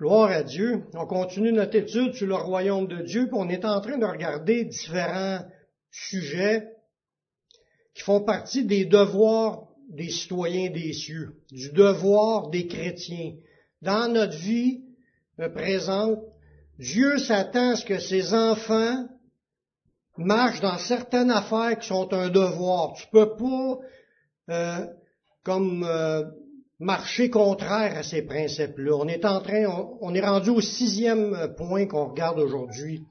Gloire à Dieu. On continue notre étude sur le royaume de Dieu, puis on est en train de regarder différents sujets qui font partie des devoirs des citoyens des cieux, du devoir des chrétiens. Dans notre vie présente, Dieu s'attend à ce que ses enfants marchent dans certaines affaires qui sont un devoir. Tu peux pas, euh, comme euh, marcher contraire à ces principes-là. On est en train, on, est rendu au sixième point qu'on regarde aujourd'hui.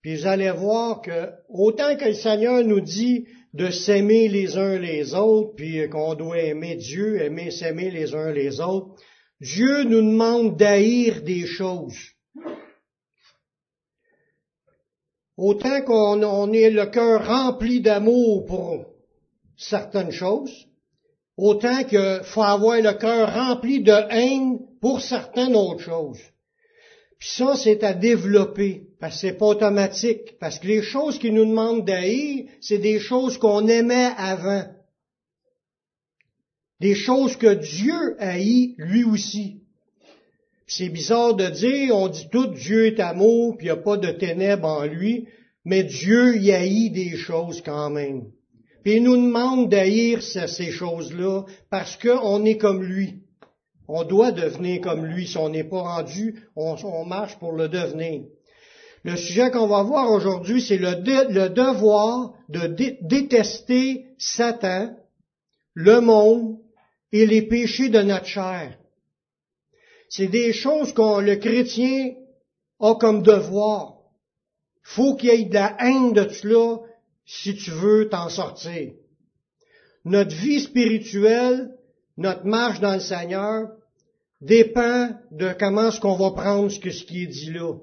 Puis vous allez voir que autant que le Seigneur nous dit de s'aimer les uns les autres, puis qu'on doit aimer Dieu, aimer s'aimer les uns les autres, Dieu nous demande d'haïr des choses. Autant qu'on ait le cœur rempli d'amour pour certaines choses, autant qu'il faut avoir le cœur rempli de haine pour certaines autres choses. Puis ça, c'est à développer, parce que c'est pas automatique, parce que les choses qui nous demandent d'haïr, c'est des choses qu'on aimait avant. Des choses que Dieu haït lui aussi. C'est bizarre de dire, on dit tout Dieu est amour, puis il n'y a pas de ténèbres en lui, mais Dieu y haït des choses quand même. Puis il nous demande d'haïr ces choses-là parce qu'on est comme lui. On doit devenir comme lui. Si on n'est pas rendu, on, marche pour le devenir. Le sujet qu'on va voir aujourd'hui, c'est le, devoir de détester Satan, le monde et les péchés de notre chair. C'est des choses que le chrétien a comme devoir. Faut qu'il y ait de la haine de cela si tu veux t'en sortir. Notre vie spirituelle, notre marche dans le Seigneur, dépend de comment est-ce qu'on va prendre ce, qui est dit là.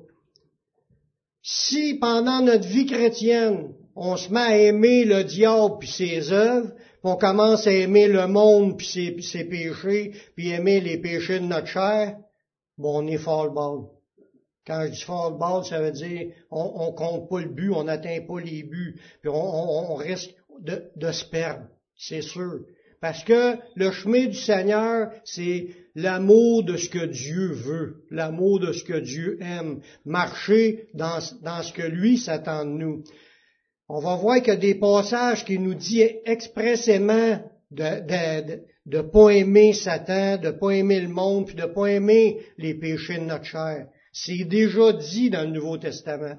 Si pendant notre vie chrétienne, on se met à aimer le diable puis ses œuvres, on commence à aimer le monde puis ses, péchés, puis aimer les péchés de notre chair, bon, on est fall ball. Quand je dis ball, ça veut dire on, on compte pas le but, on n'atteint pas les buts, puis on, risque de, de se perdre, c'est sûr. Parce que le chemin du Seigneur, c'est l'amour de ce que Dieu veut, l'amour de ce que Dieu aime, marcher dans, ce que lui s'attend de nous on va voir qu'il des passages qui nous disent expressément de, de, pas aimer Satan, de pas aimer le monde, puis de pas aimer les péchés de notre chair. C'est déjà dit dans le Nouveau Testament.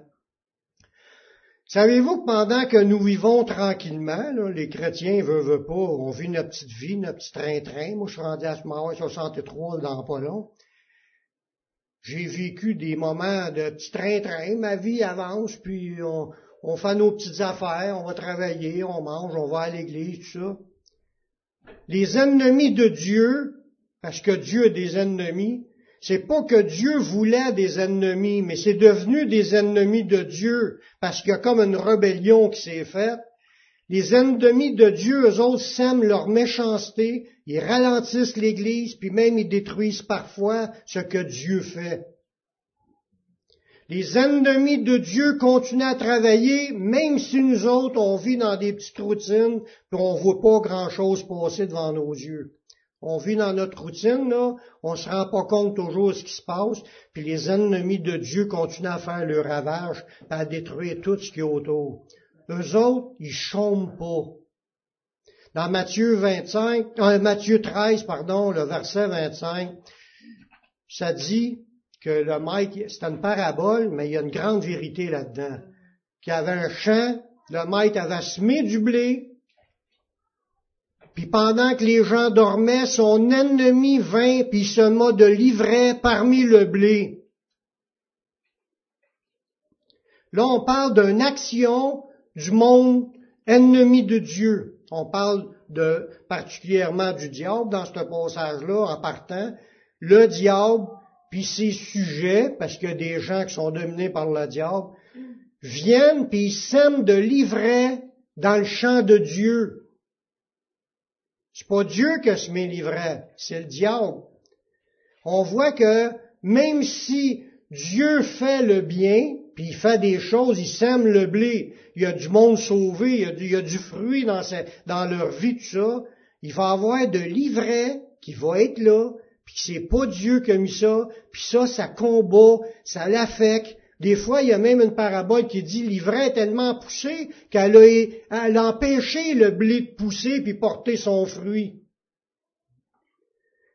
Savez-vous que pendant que nous vivons tranquillement, les chrétiens veulent, pas, on vit notre petite vie, notre petit train-train. Moi, je suis rendu à ce moment 63 dans pas long. J'ai vécu des moments de petit train-train. Ma vie avance, puis on, on fait nos petites affaires, on va travailler, on mange, on va à l'église, tout ça. Les ennemis de Dieu, parce que Dieu a des ennemis, c'est pas que Dieu voulait des ennemis, mais c'est devenu des ennemis de Dieu, parce qu'il y a comme une rébellion qui s'est faite. Les ennemis de Dieu, eux autres, sèment leur méchanceté, ils ralentissent l'Église, puis même ils détruisent parfois ce que Dieu fait. Les ennemis de Dieu continuent à travailler, même si nous autres, on vit dans des petites routines, puis on voit pas grand-chose passer devant nos yeux. On vit dans notre routine, là, on se rend pas compte toujours de ce qui se passe, puis les ennemis de Dieu continuent à faire leur ravage, à détruire tout ce qui est autour. Eux autres, ils chôment pas. Dans Matthieu 25, euh, Matthieu 13, pardon, le verset 25, ça dit, que le maître, c'est une parabole, mais il y a une grande vérité là-dedans. Qu'il y avait un champ, le maître avait semé du blé, puis pendant que les gens dormaient, son ennemi vint puis se mot de livret parmi le blé. Là, on parle d'une action du monde ennemi de Dieu. On parle de, particulièrement du diable dans ce passage-là, en partant. Le diable puis ces sujets, parce qu'il y a des gens qui sont dominés par le diable, viennent puis ils sèment de l'ivraie dans le champ de Dieu. C'est pas Dieu qui a semé l'ivraie, c'est le diable. On voit que même si Dieu fait le bien, puis il fait des choses, il sème le blé, il y a du monde sauvé, il y a du, fruit dans, dans leur vie, tout ça, il va avoir de l'ivraie qui va être là, puis c'est pas Dieu qui a mis ça, puis ça, ça combat, ça l'affecte. Des fois, il y a même une parabole qui dit l'ivraie tellement poussée qu'elle a, elle a empêché le blé de pousser puis porter son fruit.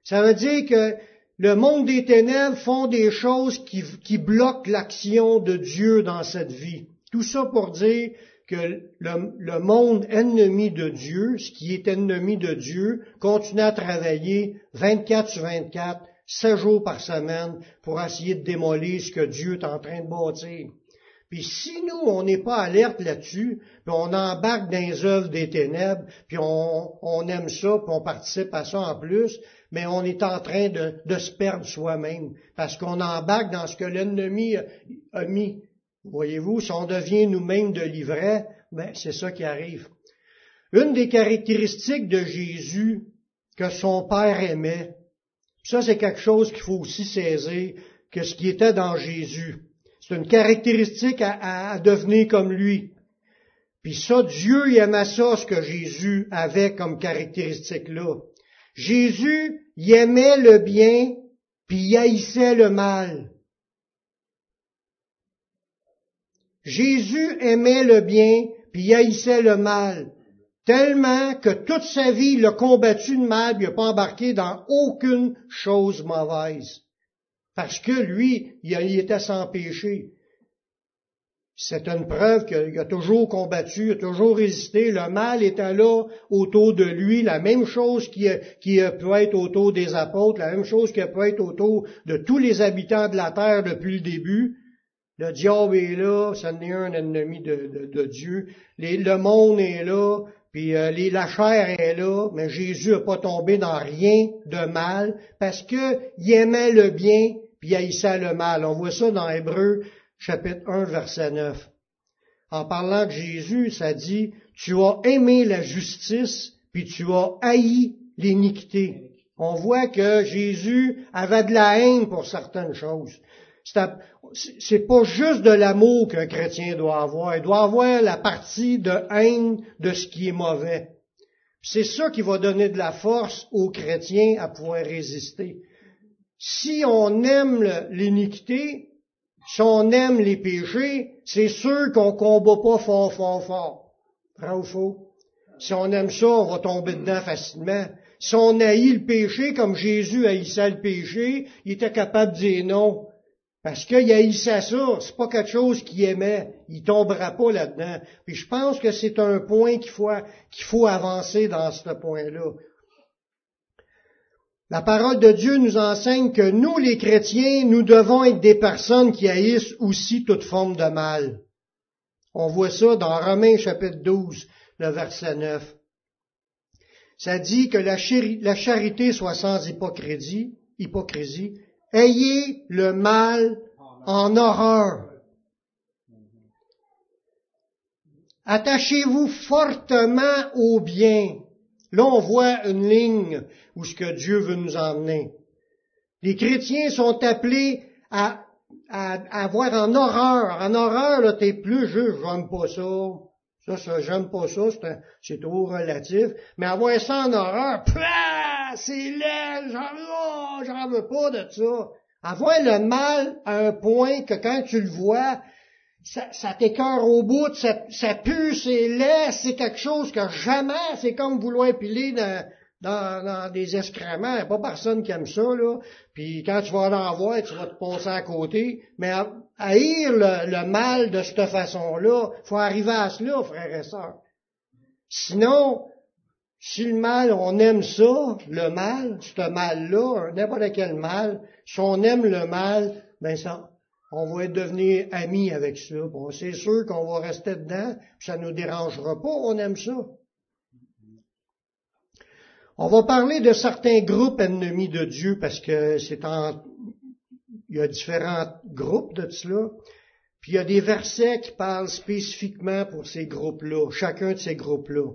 Ça veut dire que le monde des ténèbres font des choses qui, qui bloquent l'action de Dieu dans cette vie. Tout ça pour dire que le, le, monde ennemi de Dieu, ce qui est ennemi de Dieu, continue à travailler 24 sur 24, 7 jours par semaine pour essayer de démolir ce que Dieu est en train de bâtir. Puis si nous, on n'est pas alerte là-dessus, puis on embarque dans les œuvres des ténèbres, puis on, on aime ça, puis on participe à ça en plus, mais on est en train de, de se perdre soi-même, parce qu'on embarque dans ce que l'ennemi a, mis. Voyez-vous, si on devient nous-mêmes de l'ivraie, ben, c'est ça qui arrive. Une des caractéristiques de Jésus que son Père aimait, ça c'est quelque chose qu'il faut aussi saisir, que ce qui était dans Jésus. C'est une caractéristique à, devenir comme lui. Puis ça, Dieu il aimait ça, ce que Jésus avait comme caractéristique là. Jésus il aimait le bien, puis il haïssait le mal. Jésus aimait le bien, puis il haïssait le mal, tellement que toute sa vie il a combattu le mal, il n'a pas embarqué dans aucune chose mauvaise. Parce que lui, il était sans péché. C'est une preuve qu'il a toujours combattu, il a toujours résisté. Le mal était là autour de lui, la même chose qui, qui peut être autour des apôtres, la même chose qui peut être autour de tous les habitants de la terre depuis le début. Le diable est là, ça n'est un ennemi de, Dieu. le monde est là, puis euh, la chair est là, mais Jésus n'a pas tombé dans rien de mal parce que il aimait le bien, puis il haïssait le mal. On voit ça dans Hébreu chapitre 1, verset 9. En parlant de Jésus, ça dit, tu as aimé la justice, puis tu as haï l'iniquité. On voit que Jésus avait de la haine pour certaines choses. C'est pas juste de l'amour qu'un chrétien doit avoir. Il doit avoir la partie de haine de ce qui est mauvais. C'est ça qui va donner de la force aux chrétiens à pouvoir résister. Si on aime l'iniquité, si on aime les péchés, c'est sûr qu'on combat pas fort, fort, fort. Vrai? Si on aime ça, on va tomber dedans facilement. Si on haït le péché comme Jésus haïssait le péché, il était capable de dire non. Parce qu'il haïssait ça, c'est pas quelque chose qu'il aimait. Il tombera pas là-dedans. Puis je pense que c'est un point qu'il faut, qu'il faut avancer dans ce point-là. La parole de Dieu nous enseigne que nous, les chrétiens, nous devons être des personnes qui haïssent aussi toute forme de mal. On voit ça dans Romains chapitre 12, le verset 9. Ça dit que la, charité soit sans hypocrisie, hypocrisie. Ayez le mal en horreur. Attachez-vous fortement au bien. Là, on voit une ligne où ce que Dieu veut nous emmener. Les chrétiens sont appelés à, avoir en horreur. En horreur, là, t'es plus juste, j'aime pas ça. Ça, ça j'aime pas ça, c'est trop relatif. Mais avoir ça en horreur, c'est laid, j'en j'en veux pas de ça. Avoir le mal à un point que quand tu le vois, ça, ça t'écœure au bout, ça, ça pue, c'est laid, c'est quelque chose que jamais, c'est comme vouloir piler dans, dans, des excréments. Il n'y a pas personne qui aime ça, là. Puis quand tu vas en voir, tu vas te passer à côté. Mais haïr le, le mal de cette façon-là, faut arriver à cela, frères et sœurs. Sinon, si le mal, on aime ça, le mal, ce mal-là, n'importe quel mal, si on aime le mal, ben ça, on va devenir amis avec ça. Bon, c'est sûr qu'on va rester dedans, puis ça nous dérangera pas, on aime ça. On va parler de certains groupes ennemis de Dieu parce que c'est en, il y a différents groupes de cela. Puis il y a des versets qui parlent spécifiquement pour ces groupes-là, chacun de ces groupes-là.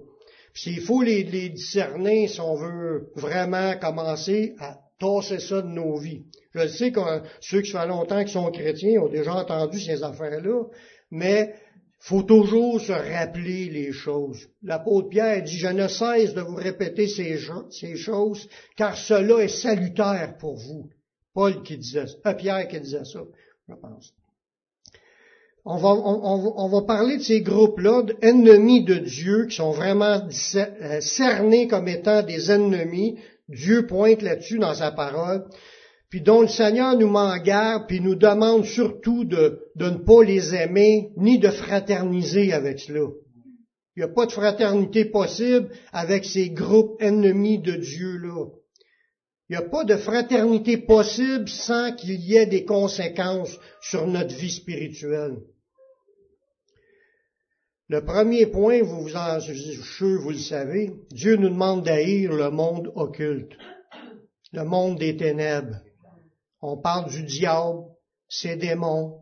Puis il faut les, discerner si on veut vraiment commencer à tasser ça de nos vies. Je sais que ceux qui font longtemps qui sont chrétiens ont déjà entendu ces affaires-là, mais faut toujours se rappeler les choses. L'apôtre Pierre dit, je ne cesse de vous répéter ces, choses, car cela est salutaire pour vous. Paul qui disait ça, euh, Pierre qui disait ça, je pense. On va, on, va parler de ces groupes-là, ennemis de Dieu, qui sont vraiment euh, cernés comme étant des ennemis. Dieu pointe là-dessus dans sa parole puis dont le Seigneur nous m'en garde, puis nous demande surtout de, de ne pas les aimer, ni de fraterniser avec cela. Il n'y a pas de fraternité possible avec ces groupes ennemis de Dieu-là. Il n'y a pas de fraternité possible sans qu'il y ait des conséquences sur notre vie spirituelle. Le premier point, vous vous en, vous le savez, Dieu nous demande d'haïr le monde occulte, le monde des ténèbres on parle du diable, ses démons,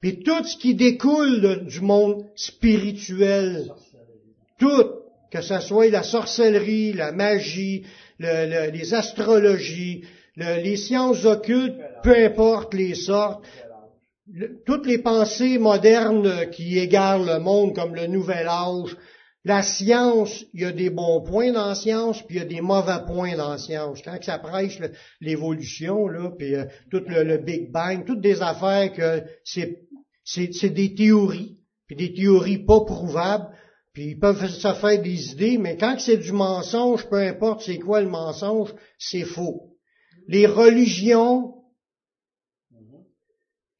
puis tout ce qui découle du monde spirituel, tout, que ce soit la sorcellerie, la magie, les astrologies, les sciences occultes, peu importe les sortes, toutes les pensées modernes qui égarent le monde comme le nouvel âge, la science, il y a des bons points dans la science, puis il y a des mauvais points dans la science. Quand ça prêche l'évolution, puis euh, tout le, Big Bang, toutes des affaires que c'est, c'est, des théories, puis des théories pas prouvables, puis ils peuvent se faire des idées, mais quand c'est du mensonge, peu importe c'est quoi le mensonge, c'est faux. Les religions,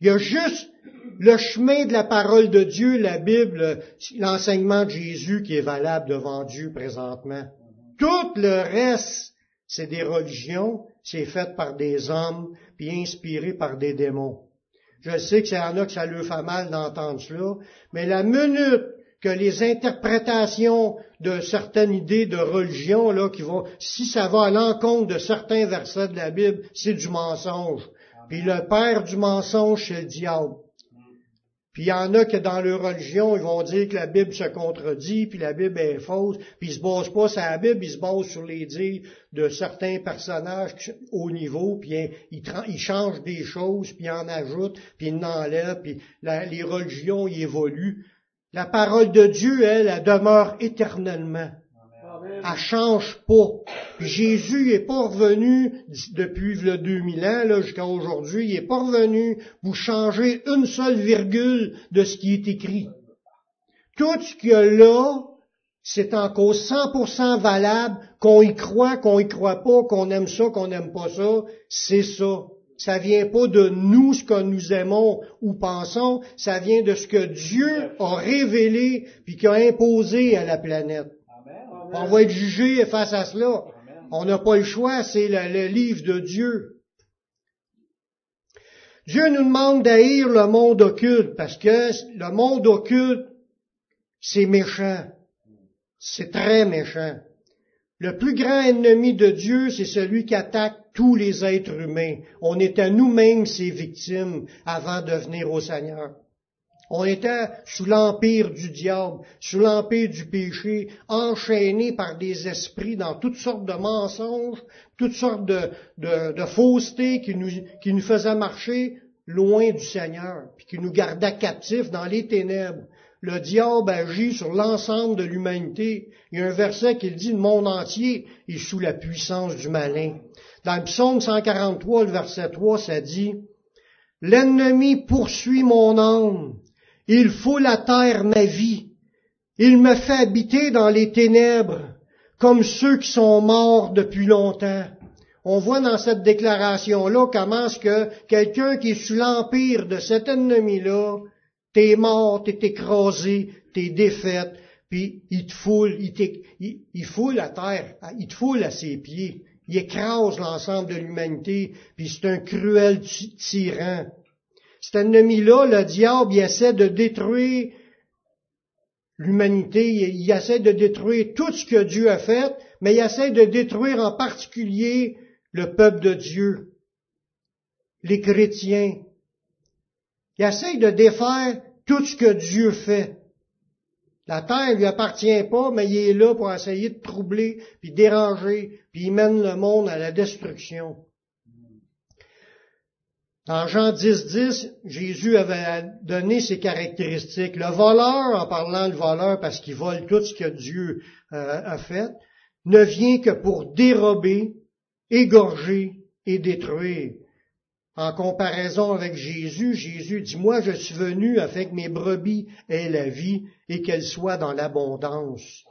il y a juste le chemin de la parole de Dieu, la Bible, l'enseignement de Jésus qui est valable devant Dieu présentement. Tout le reste, c'est des religions, c'est fait par des hommes, puis inspiré par des démons. Je sais que c'est en a que ça leur fait mal d'entendre cela, mais la minute que les interprétations de certaines idées de religion, là, qui vont, si ça va à l'encontre de certains versets de la Bible, c'est du mensonge. Puis le père du mensonge, c'est le diable. Puis il y en a que dans leur religion, ils vont dire que la Bible se contredit, puis la Bible est fausse, puis ils se basent pas sur la Bible, ils se basent sur les dires de certains personnages au niveau, puis ils, changent des choses, puis ils en ajoutent, puis ils en enlèvent, puis les religions y évoluent. La parole de Dieu, elle, elle demeure éternellement. Elle change pas. Jésus n'est pas revenu depuis le 2000 ans jusqu'à aujourd'hui, il n'est pas revenu pour changer une seule virgule de ce qui est écrit. Tout ce qu'il y a là, c'est encore 100% valable, qu'on y croit, qu'on y croit pas, qu'on aime ça, qu'on n'aime pas ça, c'est ça. Ça vient pas de nous ce que nous aimons ou pensons, ça vient de ce que Dieu a révélé puis qui a imposé à la planète. On va être jugé face à cela. On n'a pas le choix, c'est le, livre de Dieu. Dieu nous demande d'haïr le monde occulte parce que le monde occulte, c'est méchant. C'est très méchant. Le plus grand ennemi de Dieu, c'est celui qui attaque tous les êtres humains. On est à nous-mêmes ses victimes avant de venir au Seigneur. On était sous l'empire du diable, sous l'empire du péché, enchaînés par des esprits dans toutes sortes de mensonges, toutes sortes de, de, faussetés qui nous, qui nous faisaient marcher loin du Seigneur, puis qui nous gardaient captifs dans les ténèbres. Le diable agit sur l'ensemble de l'humanité. Il y a un verset qui dit le monde entier est sous la puissance du malin. Dans le psaume 143, le verset 3, ça dit, L'ennemi poursuit mon âme il faut la terre ma vie. Il me fait habiter dans les ténèbres, comme ceux qui sont morts depuis longtemps. On voit dans cette déclaration-là comment est-ce que quelqu'un qui est sous l'empire de cet ennemi-là, t'es mort, t'es écrasé, t'es défaite, puis il te foule, il, il, foule la terre, il te foule à ses pieds, il écrase l'ensemble de l'humanité, puis c'est un cruel tyran. Cet ennemi-là, le diable, il essaie de détruire l'humanité, il essaie de détruire tout ce que Dieu a fait, mais il essaie de détruire en particulier le peuple de Dieu, les chrétiens. Il essaie de défaire tout ce que Dieu fait. La terre lui appartient pas, mais il est là pour essayer de troubler, puis déranger, puis il mène le monde à la destruction. Dans Jean 10, 10, Jésus avait donné ses caractéristiques. Le voleur, en parlant de voleur parce qu'il vole tout ce que Dieu euh, a fait, ne vient que pour dérober, égorger et détruire. En comparaison avec Jésus, Jésus dit, moi je suis venu afin que mes brebis aient la vie et qu'elles soient dans l'abondance.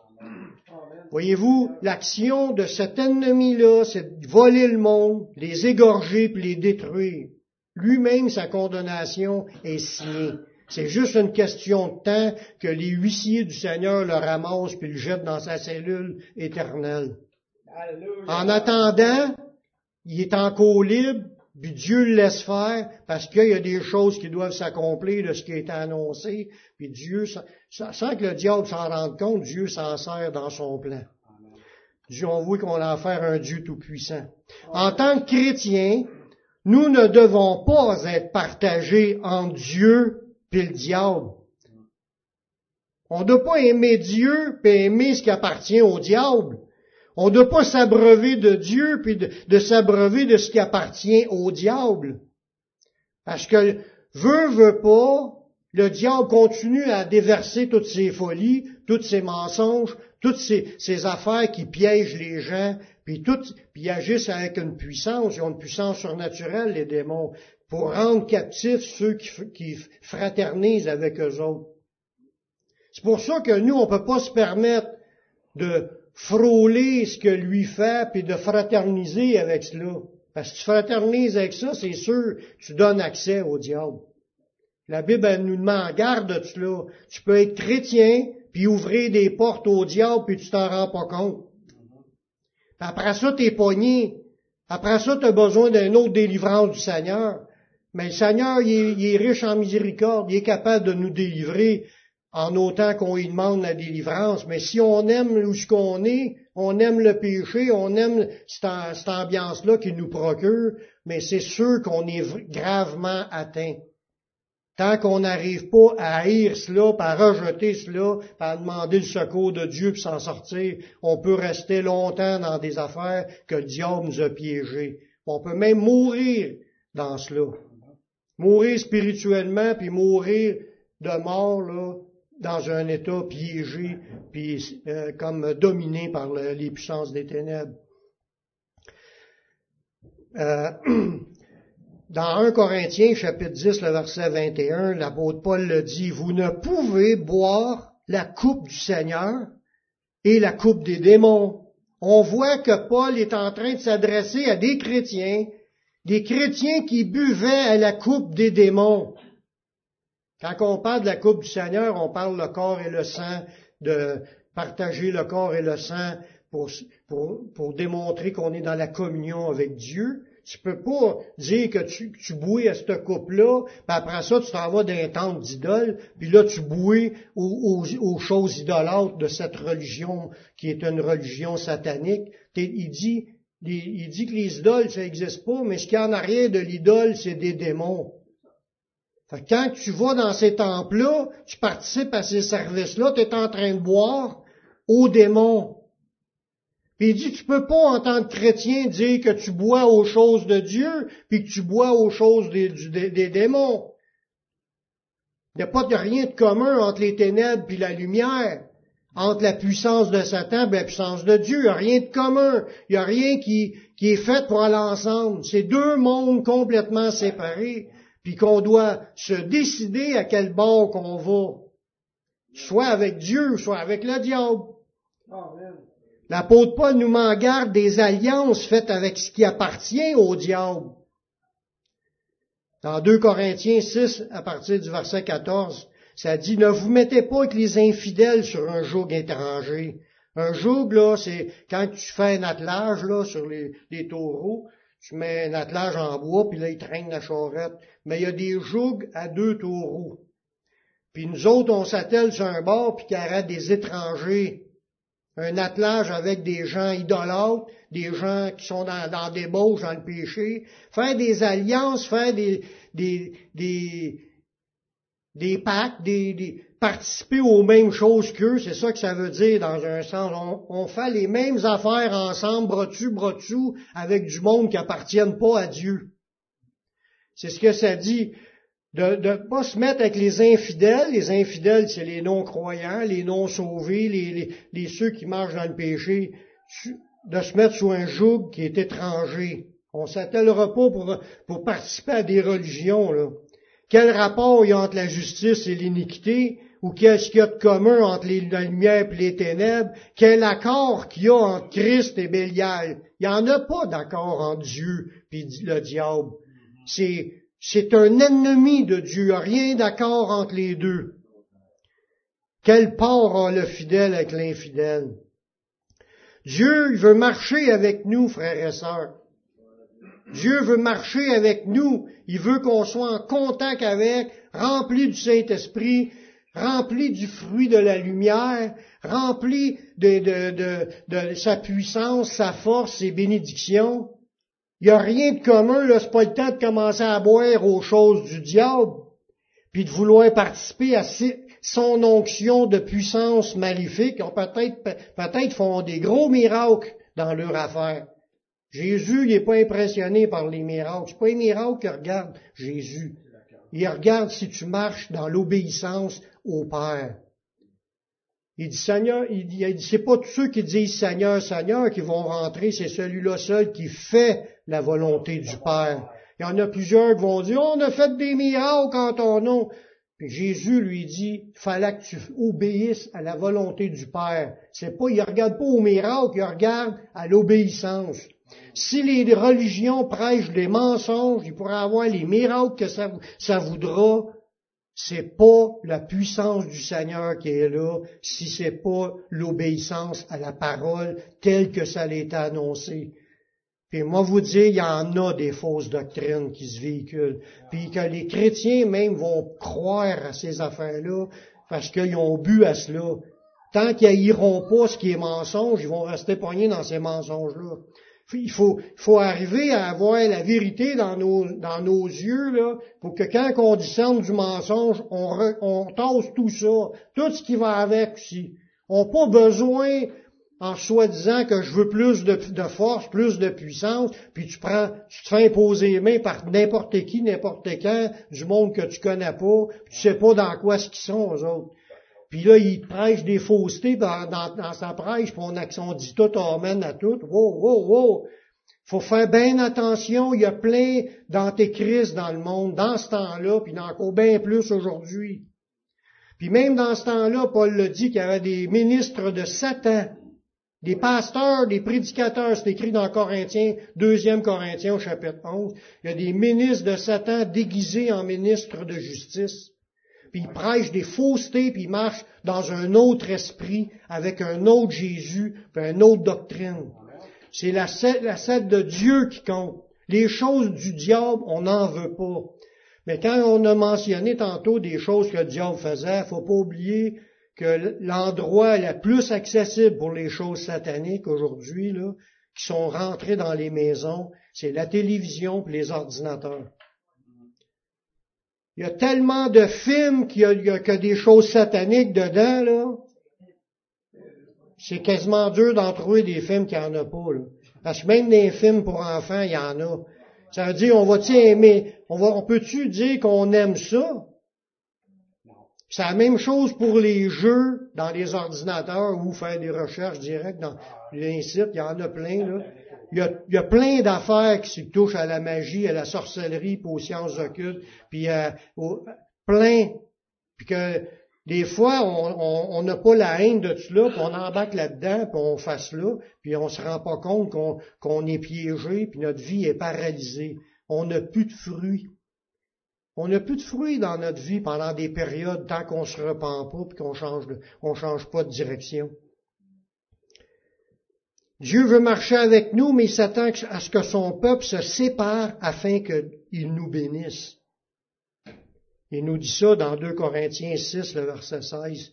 Voyez-vous, l'action de cet ennemi-là, c'est de voler le monde, les égorger puis les détruire. Lui-même, sa condamnation est signée. C'est juste une question de temps que les huissiers du Seigneur le ramassent puis le jettent dans sa cellule éternelle. En attendant, il est encore libre, puis Dieu le laisse faire parce qu'il y a des choses qui doivent s'accomplir de ce qui a été annoncé, puis Dieu, sans que le diable s'en rende compte, Dieu s'en sert dans son plan. Dieu, on voit qu'on a affaire à un Dieu tout-puissant. En tant que chrétien, nous ne devons pas être partagés entre Dieu et le diable. On ne doit pas aimer Dieu et aimer ce qui appartient au diable. On ne doit pas s'abreuver de Dieu puis de, s'abreuver de ce qui appartient au diable. Parce que veut, veut pas, le diable continue à déverser toutes ses folies, tous ses mensonges, toutes ces, affaires qui piègent les gens, puis toutes, puis agissent avec une puissance, ils ont une puissance surnaturelle, les démons, pour rendre captifs ceux qui, fraternisent avec eux autres. C'est pour ça que nous, on peut pas se permettre de frôler ce que lui fait, puis de fraterniser avec cela. Parce que tu fraternises avec ça, c'est sûr, tu donnes accès au diable. La Bible elle nous demande garde de cela. Tu peux être chrétien, puis ouvrir des portes au diable, puis tu t'en rends pas compte. Après ça, t'es pogné. Après ça, tu as besoin d'une autre délivrance du Seigneur. Mais le Seigneur, il est, riche en miséricorde, il est capable de nous délivrer en autant qu'on lui demande la délivrance. Mais si on aime où ce qu'on est, on aime le péché, on aime cette, cette ambiance-là qu'il nous procure, mais c'est sûr qu'on est gravement atteint. Tant qu'on n'arrive pas à haïr cela, à rejeter cela, à demander le secours de Dieu pour s'en sortir, on peut rester longtemps dans des affaires que le diable nous a piégées. On peut même mourir dans cela. Mourir spirituellement, puis mourir de mort, là, dans un état piégé, puis euh, comme dominé par les puissances des ténèbres. Euh, Dans 1 Corinthiens, chapitre 10, le verset 21, l'apôtre Paul le dit, vous ne pouvez boire la coupe du Seigneur et la coupe des démons. On voit que Paul est en train de s'adresser à des chrétiens, des chrétiens qui buvaient à la coupe des démons. Quand on parle de la coupe du Seigneur, on parle le corps et le sang, de partager le corps et le sang pour, pour, pour démontrer qu'on est dans la communion avec Dieu. Tu peux pas dire que tu, tu à cette coupe-là, puis après ça, tu t'en vas d'un temple d'idole, puis là, tu bouilles aux, aux, choses idolâtres de cette religion qui est une religion satanique. Il dit, il dit que les idoles, ça n'existe pas, mais ce qu'il y a en arrière de l'idole, c'est des démons. Fait quand tu vas dans ces temples-là, tu participes à ces services-là, tu es en train de boire aux démons. Puis il dit, tu peux pas en tant que chrétien dire que tu bois aux choses de Dieu, puis que tu bois aux choses des, démons. Il n'y a pas de rien de commun entre les ténèbres et la lumière, entre la puissance de Satan et la puissance de Dieu. Il n'y a rien de commun. Il n'y a rien qui, qui est fait pour aller ensemble. C'est deux mondes complètement séparés, puis qu'on doit se décider à quel bord qu'on va. Soit avec Dieu, soit avec le diable. Amen. L'apôtre Paul nous met garde des alliances faites avec ce qui appartient au diable. Dans 2 Corinthiens 6, à partir du verset 14, ça dit, ne vous mettez pas avec les infidèles sur un joug étranger. Un joug, là, c'est quand tu fais un attelage, là, sur les, taureaux, tu mets un attelage en bois, puis là, il traîne la charrette. Mais il y a des jougs à deux taureaux. Puis nous autres, on s'attelle sur un bord, puis qu'il arrête des étrangers un attelage avec des gens idolâtres, des gens qui sont dans, dans des bauches, dans le péché, faire des alliances, faire des, des, des, des pactes, des, participer aux mêmes choses qu'eux, c'est ça que ça veut dire dans un sens. On, fait les mêmes affaires ensemble, bras dessus, bras dessous, avec du monde qui appartiennent pas à Dieu. C'est ce que ça dit. De ne pas se mettre avec les infidèles. Les infidèles, c'est les non-croyants, les non-sauvés, les, les, ceux qui marchent dans le péché. De se mettre sous un joug qui est étranger. On s'attellera pas pour, pour participer à des religions. Là. Quel rapport il y a entre la justice et l'iniquité? Ou qu'est-ce qu'il y a de commun entre la lumière et les ténèbres? Quel accord qu'il y a entre Christ et Bélial? Il n'y en a pas d'accord entre Dieu et le diable. C'est, c'est un ennemi de Dieu. Rien d'accord entre les deux. Quel part a le fidèle avec l'infidèle? Dieu il veut marcher avec nous, frères et sœurs. Dieu veut marcher avec nous. Il veut qu'on soit en contact avec, rempli du Saint-Esprit, rempli du fruit de la lumière, rempli de, sa puissance, sa force, ses bénédictions. Il n'y a rien de commun, là, c'est pas le temps de commencer à boire aux choses du diable, puis de vouloir participer à son onction de puissance maléfique. Peut-être, peut-être font des gros miracles dans leur affaire. Jésus, il n'est pas impressionné par les miracles. C'est pas les miracles qu'il regarde Jésus. Il regarde si tu marches dans l'obéissance au Père. Il dit Seigneur, il dit, c'est pas tous ceux qui disent Seigneur, Seigneur qui vont rentrer, c'est celui-là seul qui fait la volonté du Père. Il y en a plusieurs qui vont dire, on a fait des miracles en ton nom. Puis Jésus lui dit, fallait que tu obéisses à la volonté du Père. C'est pas, il regarde pas au miracle, il regarde à l'obéissance. Si les religions prêchent des mensonges, il pourra avoir les miracles que ça voudra, c'est pas la puissance du Seigneur qui est là, si c'est pas l'obéissance à la parole telle que ça l'est annoncé. Puis moi vous dire, il y en a des fausses doctrines qui se véhiculent. Puis que les chrétiens même vont croire à ces affaires-là parce qu'ils ont bu à cela. Tant qu'ils n'iront pas ce qui est mensonge, ils vont rester poignés dans ces mensonges-là. Il faut, faut arriver à avoir la vérité dans nos, dans nos yeux, là, pour que quand on discerne du mensonge, on, on tasse tout ça, tout ce qui va avec aussi. On n'a pas besoin, en soi-disant que je veux plus de, force, plus de puissance, puis tu prends, tu te fais imposer les mains par n'importe qui, n'importe quand, du monde que tu connais pas, tu sais pas dans quoi ce qu'ils sont, eux autres. Puis là, il prêche des faussetés dans, dans, sa prêche, puis on, on dit tout amène à tout. Wow, wow, wow. Faut faire bien attention, il y a plein d'antéchrists dans le monde, dans ce temps-là, puis encore bien plus aujourd'hui. Puis même dans ce temps-là, Paul le dit qu'il y avait des ministres de Satan, des pasteurs, des prédicateurs, c'est écrit dans Corinthiens, deuxième Corinthiens au chapitre 11. Il y a des ministres de Satan déguisés en ministres de justice puis il prêche des faussetés, puis il marche dans un autre esprit, avec un autre Jésus, puis une autre doctrine. C'est la scène de Dieu qui compte. Les choses du diable, on n'en veut pas. Mais quand on a mentionné tantôt des choses que le diable faisait, faut pas oublier que l'endroit le plus accessible pour les choses sataniques aujourd'hui, là, qui sont rentrées dans les maisons, c'est la télévision et les ordinateurs. Il y a tellement de films qu'il y, a, que des choses sataniques dedans, là. C'est quasiment dur d'en trouver des films qu'il n'y en a pas, là. Parce que même des films pour enfants, il y en a. Ça veut dire, on va-tu aimer, on va, on peut-tu dire qu'on aime ça? C'est la même chose pour les jeux dans les ordinateurs ou faire des recherches directes dans les sites, il y en a plein, là il y a, plein d'affaires qui se touchent à la magie, à la sorcellerie, puis aux sciences occultes, puis euh, plein, puis que des fois, on n'a pas la haine de tout là, puis on embarque là-dedans, puis on fasse là, puis on se rend pas compte qu'on est piégé, puis notre vie est paralysée. On n'a plus de fruits. On n'a plus de fruits dans notre vie pendant des périodes tant qu'on se repent pas, puis qu'on change, on change pas de direction. Dieu veut marcher avec nous, mais il s'attend à ce que son peuple se sépare afin qu'il nous bénisse. Il nous dit ça dans 2 Corinthiens 6, le verset 16.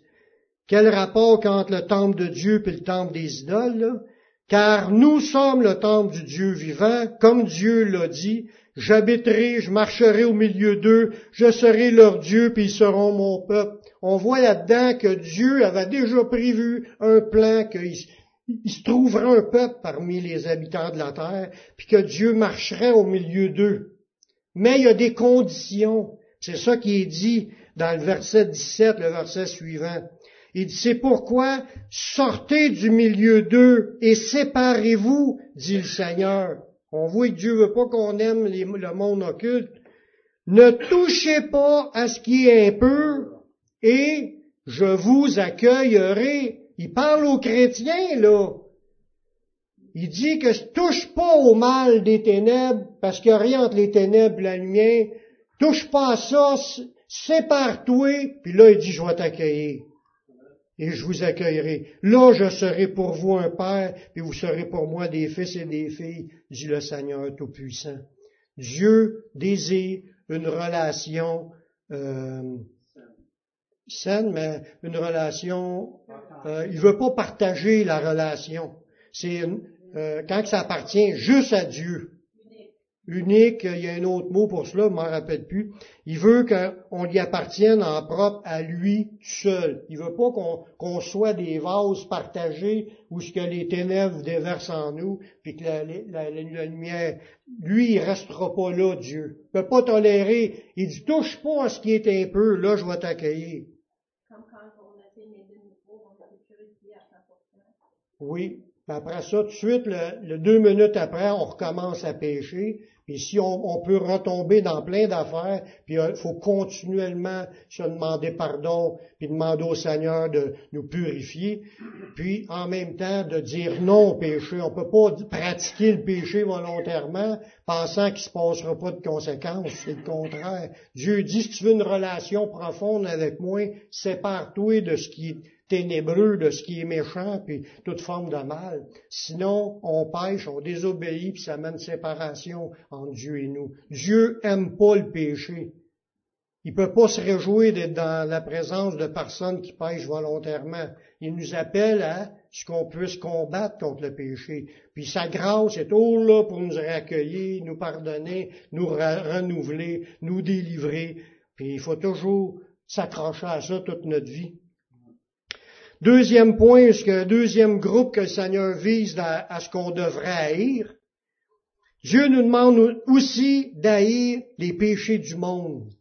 Quel rapport entre le temple de Dieu et le temple des idoles, Car nous sommes le temple du Dieu vivant, comme Dieu l'a dit, j'habiterai, je marcherai au milieu d'eux, je serai leur Dieu, puis ils seront mon peuple. On voit là-dedans que Dieu avait déjà prévu un plan, il se trouverait un peuple parmi les habitants de la terre, puis que Dieu marcherait au milieu d'eux. Mais il y a des conditions. C'est ça qui est dit dans le verset 17, le verset suivant. Il dit, c'est pourquoi sortez du milieu d'eux et séparez-vous, dit le Seigneur. On voit que Dieu veut pas qu'on aime le monde occulte. Ne touchez pas à ce qui est impur et je vous accueillerai. Il parle aux chrétiens, là. Il dit que touche pas au mal des ténèbres, parce qu'il n'y a rien entre les ténèbres et la lumière. Touche pas à ça, sépare-toi, puis là, il dit, je vais t'accueillir. Et je vous accueillerai. Là, je serai pour vous un père, puis vous serez pour moi des fils et des filles, dit le Seigneur Tout-Puissant. Dieu désire une relation euh, saine, mais une relation. Euh, il veut pas partager la relation. C'est euh, quand ça appartient juste à Dieu. Unique, il y a un autre mot pour cela, je m'en rappelle plus. Il veut qu'on lui appartienne en propre à lui seul. Il veut pas qu'on soit des vases partagés où ce que les ténèbres déversent en nous, puis que la, la, la, lumière, lui, il restera pas là, Dieu. Il peut pas tolérer. Il dit, touche pas à ce qui est un peu, là, je vais t'accueillir. Oui. Après ça, tout de suite, le, deux minutes après, on recommence à pêcher. Puis si on, peut retomber dans plein d'affaires, puis il euh, faut continuellement se demander pardon, puis demander au Seigneur de nous purifier, puis en même temps de dire non au péché. On peut pas pratiquer le péché volontairement pensant qu'il se passera pas de conséquences. C'est le contraire. Dieu dit, si tu veux une relation profonde avec moi, sépare-toi de ce qui ténébreux de ce qui est méchant, puis toute forme de mal. Sinon, on pêche, on désobéit, puis ça mène séparation entre Dieu et nous. Dieu aime pas le péché. Il peut pas se réjouir d'être dans la présence de personnes qui pêchent volontairement. Il nous appelle à ce qu'on puisse combattre contre le péché. Puis sa grâce est toujours là pour nous accueillir, nous pardonner, nous renouveler, nous délivrer. Puis il faut toujours s'accrocher à ça toute notre vie. Deuxième point, ce deuxième groupe que le Seigneur vise à, ce qu'on devrait haïr, Dieu nous demande aussi d'haïr les péchés du monde.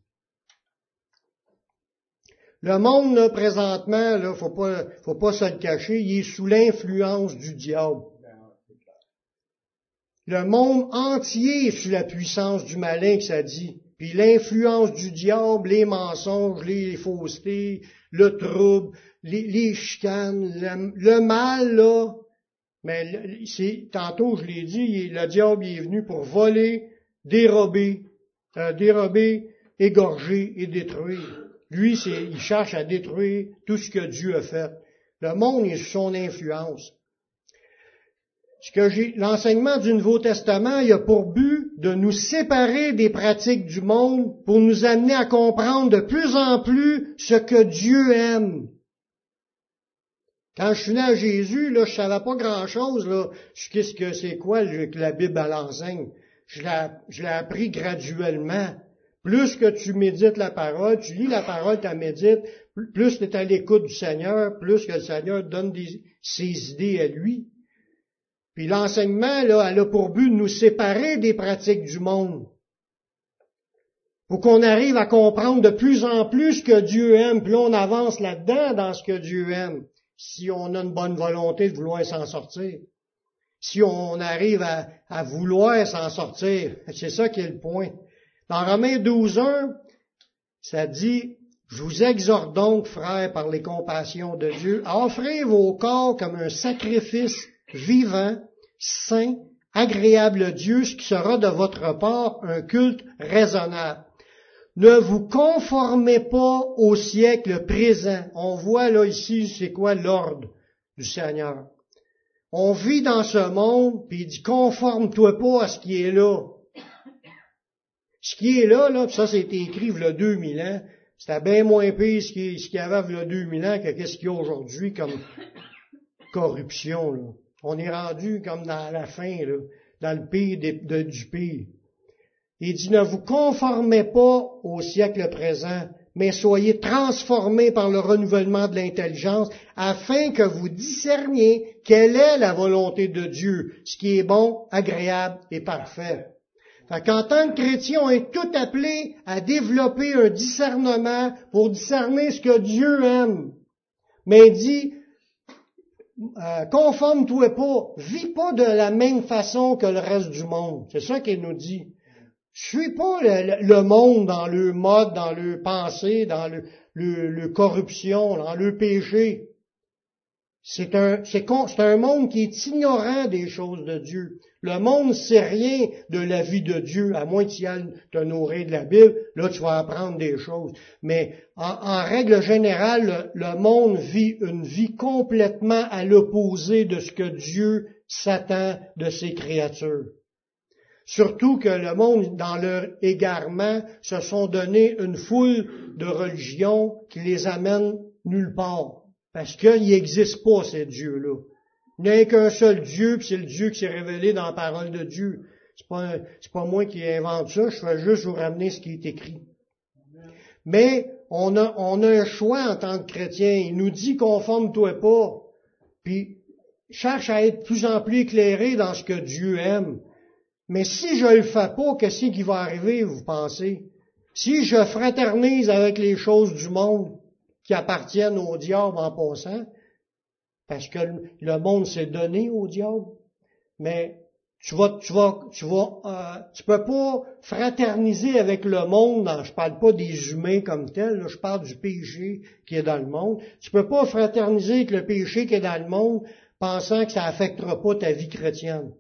Le monde, là, présentement, là, faut pas, faut pas se le cacher, il est sous l'influence du diable. Le monde entier est sous la puissance du malin, que ça dit. Puis l'influence du diable, les mensonges, les faussetés, le trouble, les, chicanes, le, mal, là, mais c'est, tantôt je l'ai dit, le diable est venu pour voler, dérober, euh, dérober, égorger et détruire. Lui, c'est, il cherche à détruire tout ce que Dieu a fait. Le monde est sous son influence. Ce que l'enseignement du Nouveau Testament, il a pour but de nous séparer des pratiques du monde pour nous amener à comprendre de plus en plus ce que Dieu aime. Quand je suis né à Jésus, là, je savais pas grand-chose, là, qu'est-ce que c'est quoi que la Bible l'enseigne? Je l'ai appris graduellement. Plus que tu médites la parole, tu lis la parole, tu la médites, plus tu es à l'écoute du Seigneur, plus que le Seigneur donne ses idées à lui. Puis l'enseignement, là, elle a pour but de nous séparer des pratiques du monde. Pour qu'on arrive à comprendre de plus en plus ce que Dieu aime, là on avance là-dedans dans ce que Dieu aime si on a une bonne volonté de vouloir s'en sortir. Si on arrive à, vouloir s'en sortir, c'est ça qui est le point. Dans Romains 12.1, ça dit, je vous exhorte donc, frères, par les compassions de Dieu, à offrir vos corps comme un sacrifice vivant, saint, agréable Dieu, ce qui sera de votre part un culte raisonnable. Ne vous conformez pas au siècle présent. On voit là ici, c'est quoi l'ordre du Seigneur. On vit dans ce monde, puis il dit, conforme-toi pas à ce qui est là. Ce qui est là, là, ça c'est écrit il y a 2000 ans, c'était bien moins pire ce qu'il y avait il y a 2000 ans que ce qu'il y a aujourd'hui comme corruption. Là. On est rendu comme dans la fin, dans le pays du pays. Il dit, ne vous conformez pas au siècle présent, mais soyez transformés par le renouvellement de l'intelligence, afin que vous discerniez quelle est la volonté de Dieu, ce qui est bon, agréable et parfait. Fait qu'en tant que chrétien, on est tout appelé à développer un discernement pour discerner ce que Dieu aime. Mais il dit, euh, conforme-toi pas, vis pas de la même façon que le reste du monde. C'est ça qu'il nous dit. Suis pas le, monde dans le mode, dans le pensée, dans le, le, corruption, dans le péché. C'est un, c'est, un monde qui est ignorant des choses de Dieu. Le monde sait rien de la vie de Dieu, à moins que tu ailles te nourrir de la Bible, là tu vas apprendre des choses. Mais en, règle générale, le, monde vit une vie complètement à l'opposé de ce que Dieu s'attend de ses créatures. Surtout que le monde, dans leur égarement, se sont donné une foule de religions qui les amènent nulle part. Parce qu'il n'existe pas ces dieux-là. Il n'y a qu'un seul Dieu, puis c'est le Dieu qui s'est révélé dans la parole de Dieu. C'est pas, pas moi qui invente ça, je fais juste vous ramener ce qui est écrit. Mais on a, on a un choix en tant que chrétien. Il nous dit conforme-toi pas. Puis cherche à être plus en plus éclairé dans ce que Dieu aime. Mais si je le fais pas, qu'est-ce qui va arriver, vous pensez? Si je fraternise avec les choses du monde, qui appartiennent au diable en passant, parce que le monde s'est donné au diable. Mais tu vas, tu vas, tu vas, euh, tu peux pas fraterniser avec le monde. je parle pas des humains comme tels. je parle du péché qui est dans le monde. Tu peux pas fraterniser avec le péché qui est dans le monde, pensant que ça affectera pas ta vie chrétienne.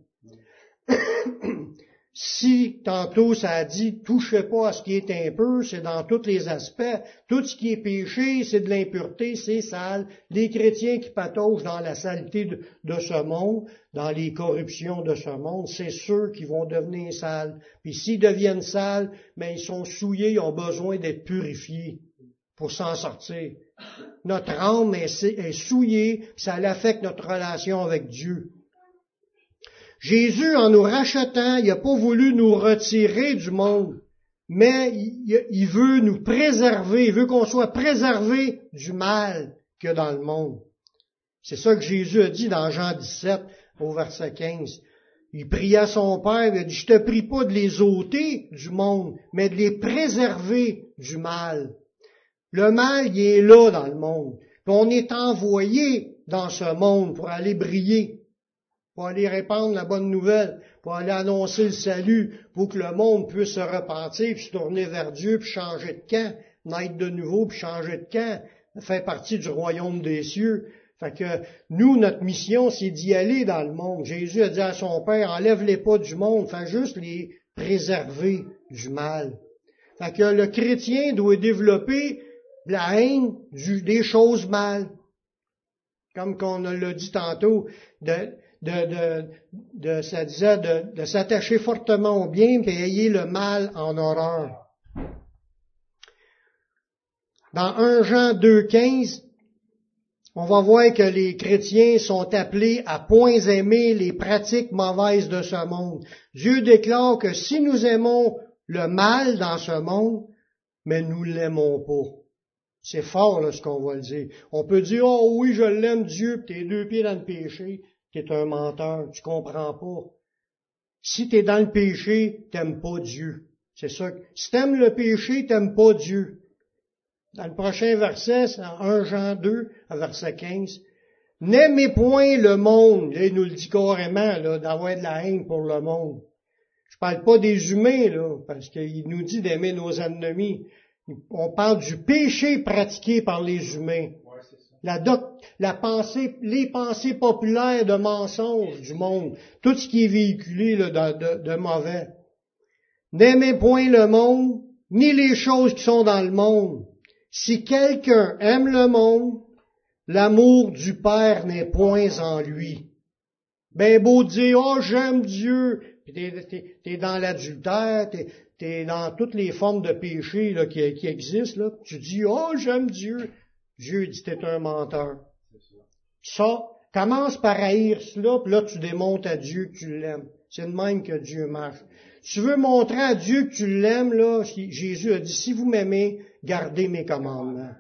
Si tantôt ça a dit touchez pas à ce qui est peu, c'est dans tous les aspects. Tout ce qui est péché, c'est de l'impureté, c'est sale. Les chrétiens qui pataugent dans la saleté de, ce monde, dans les corruptions de ce monde, c'est ceux qui vont devenir sales. Puis s'ils deviennent sales, mais ils sont souillés, ils ont besoin d'être purifiés pour s'en sortir. Notre âme est, est souillée, ça affecte notre relation avec Dieu. Jésus, en nous rachetant, il n'a pas voulu nous retirer du monde, mais il veut nous préserver, il veut qu'on soit préservé du mal qu'il y a dans le monde. C'est ça que Jésus a dit dans Jean 17 au verset 15. Il pria son Père, il a dit, je te prie pas de les ôter du monde, mais de les préserver du mal. Le mal, il est là dans le monde. on est envoyé dans ce monde pour aller briller pour aller répandre la bonne nouvelle, pour aller annoncer le salut, pour que le monde puisse se repentir, puis se tourner vers Dieu, puis changer de camp, naître de nouveau, puis changer de camp, faire partie du royaume des cieux. Fait que nous, notre mission, c'est d'y aller dans le monde. Jésus a dit à son Père, enlève-les pas du monde, fais juste les préserver du mal. Fait que le chrétien doit développer la haine des choses mal. Comme qu'on l'a dit tantôt, de, de, de, ça disait de, s'attacher fortement au bien et ayer le mal en horreur. Dans 1 Jean 2,15, on va voir que les chrétiens sont appelés à point aimer les pratiques mauvaises de ce monde. Dieu déclare que si nous aimons le mal dans ce monde, mais nous l'aimons pas. C'est fort là, ce qu'on va le dire. On peut dire, oh oui, je l'aime Dieu, puis t'es deux pieds dans le péché tu es un menteur, tu comprends pas. Si tu es dans le péché, t'aimes pas Dieu. C'est ça. Si t'aimes le péché, t'aimes pas Dieu. Dans le prochain verset, c'est 1 Jean 2, à verset 15. N'aimez point le monde. Là, il nous le dit carrément, là, d'avoir de la haine pour le monde. Je parle pas des humains, là, parce qu'il nous dit d'aimer nos ennemis. On parle du péché pratiqué par les humains la, la pensée, les pensées populaires de mensonges du monde, tout ce qui est véhiculé de, de, de mauvais. N'aimez point le monde, ni les choses qui sont dans le monde. Si quelqu'un aime le monde, l'amour du Père n'est point en lui. Ben beau dire, oh j'aime Dieu, puis t'es, es, dans l'adultère, t'es, es dans toutes les formes de péché là, qui, qui existent, là. tu dis, oh j'aime Dieu, Dieu dit t'es un menteur. Ça, commence par haïr cela, puis là tu démontres à Dieu que tu l'aimes. C'est de même que Dieu marche. Tu veux montrer à Dieu que tu l'aimes, là, Jésus a dit, si vous m'aimez, gardez mes commandements.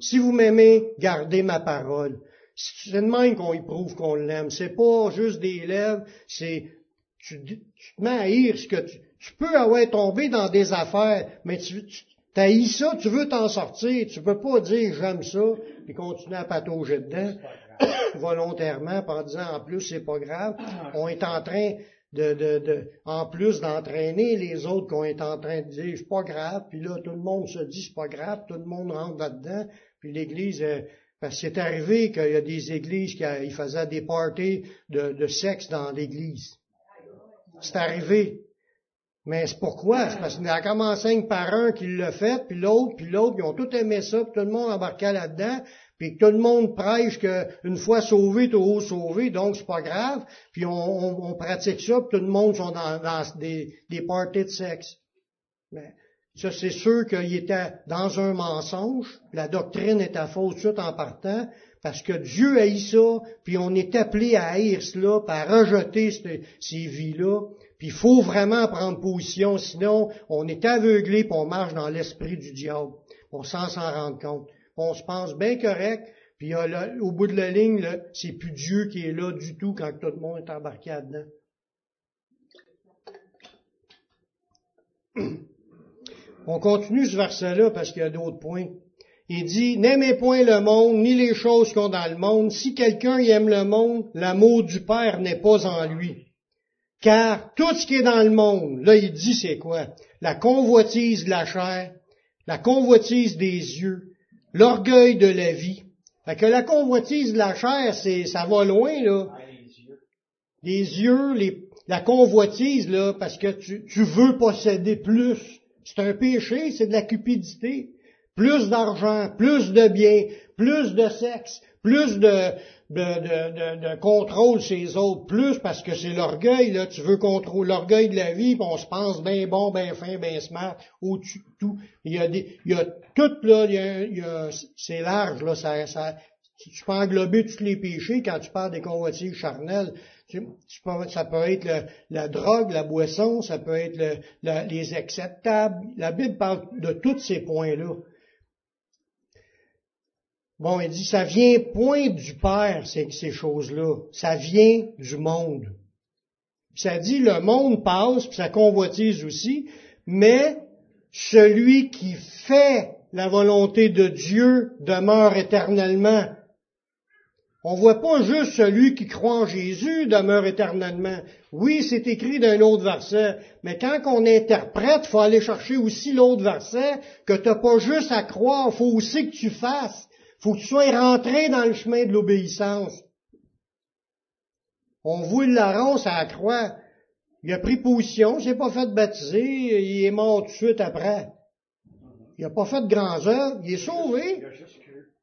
Si vous m'aimez, gardez ma parole. C'est de même qu'on y prouve qu'on l'aime. C'est pas juste des lèvres, c'est tu, tu, te mets à haïr ce que tu, Tu peux avoir tombé dans des affaires, mais tu, tu as ça, tu veux t'en sortir. Tu peux pas dire j'aime ça, et continuer à patauger dedans volontairement, en disant en plus c'est pas grave. On est en train de, en plus d'entraîner les autres qu'on est en train de dire c'est pas grave, puis là tout le monde se dit c'est pas grave, tout le monde rentre là-dedans, puis l'Église, euh, parce que c'est arrivé qu'il y a des églises qui ils faisaient des parties de, de sexe dans l'Église. C'est arrivé. Mais c'est pourquoi? C'est parce qu'il y a commencé par un qui l'a fait, puis l'autre, puis l'autre, ils ont tout aimé ça, puis tout le monde embarquait là-dedans, puis tout le monde prêche qu'une fois sauvé, tout sauvé, donc c'est pas grave, puis on, pratique ça, puis tout le monde sont dans, des, des parties de sexe. Mais ça, c'est sûr qu'il était dans un mensonge, la doctrine était fausse tout en partant, parce que Dieu haït ça, puis on est appelé à haïr cela, à rejeter ces vies-là, puis il faut vraiment prendre position, sinon on est aveuglé, puis on marche dans l'esprit du diable, on s'en s'en compte on se pense bien correct, puis au bout de la ligne, c'est plus Dieu qui est là du tout quand tout le monde est embarqué là-dedans. On continue ce verset-là parce qu'il y a d'autres points. Il dit, n'aimez point le monde, ni les choses qu'on dans le monde. Si quelqu'un aime le monde, l'amour du Père n'est pas en lui. Car tout ce qui est dans le monde, là il dit c'est quoi? La convoitise de la chair, la convoitise des yeux, l'orgueil de la vie. Fait que la convoitise de la chair, c'est, ça va loin, là. Les yeux, les, la convoitise, là, parce que tu, tu veux posséder plus. C'est un péché, c'est de la cupidité. Plus d'argent, plus de biens, plus de sexe, plus de, de, de, de, contrôle chez autres, plus parce que c'est l'orgueil, là, tu veux contrôler l'orgueil de la vie, puis on se pense bien bon, bien fin, bien smart, ou tout. Il y a des, il y a tout, là, il y a, c'est large, là, ça, ça, tu peux englober tous les péchés quand tu parles des convoitises charnelles. Tu, ça peut être la drogue, la boisson, ça peut être le, les acceptables. La Bible parle de tous ces points-là. Bon, il dit, ça vient point du Père, ces, choses-là. Ça vient du monde. ça dit, le monde passe, puis ça convoitise aussi, mais celui qui fait la volonté de Dieu demeure éternellement. On voit pas juste celui qui croit en Jésus demeure éternellement. Oui, c'est écrit d'un autre verset, mais quand on interprète, faut aller chercher aussi l'autre verset, que t'as pas juste à croire, faut aussi que tu fasses faut que tu sois rentré dans le chemin de l'obéissance. On voit le larron à la croix. Il a pris position, il s'est pas fait baptiser, il est mort tout de suite après. Il n'a pas fait de grands œuvres, il est sauvé.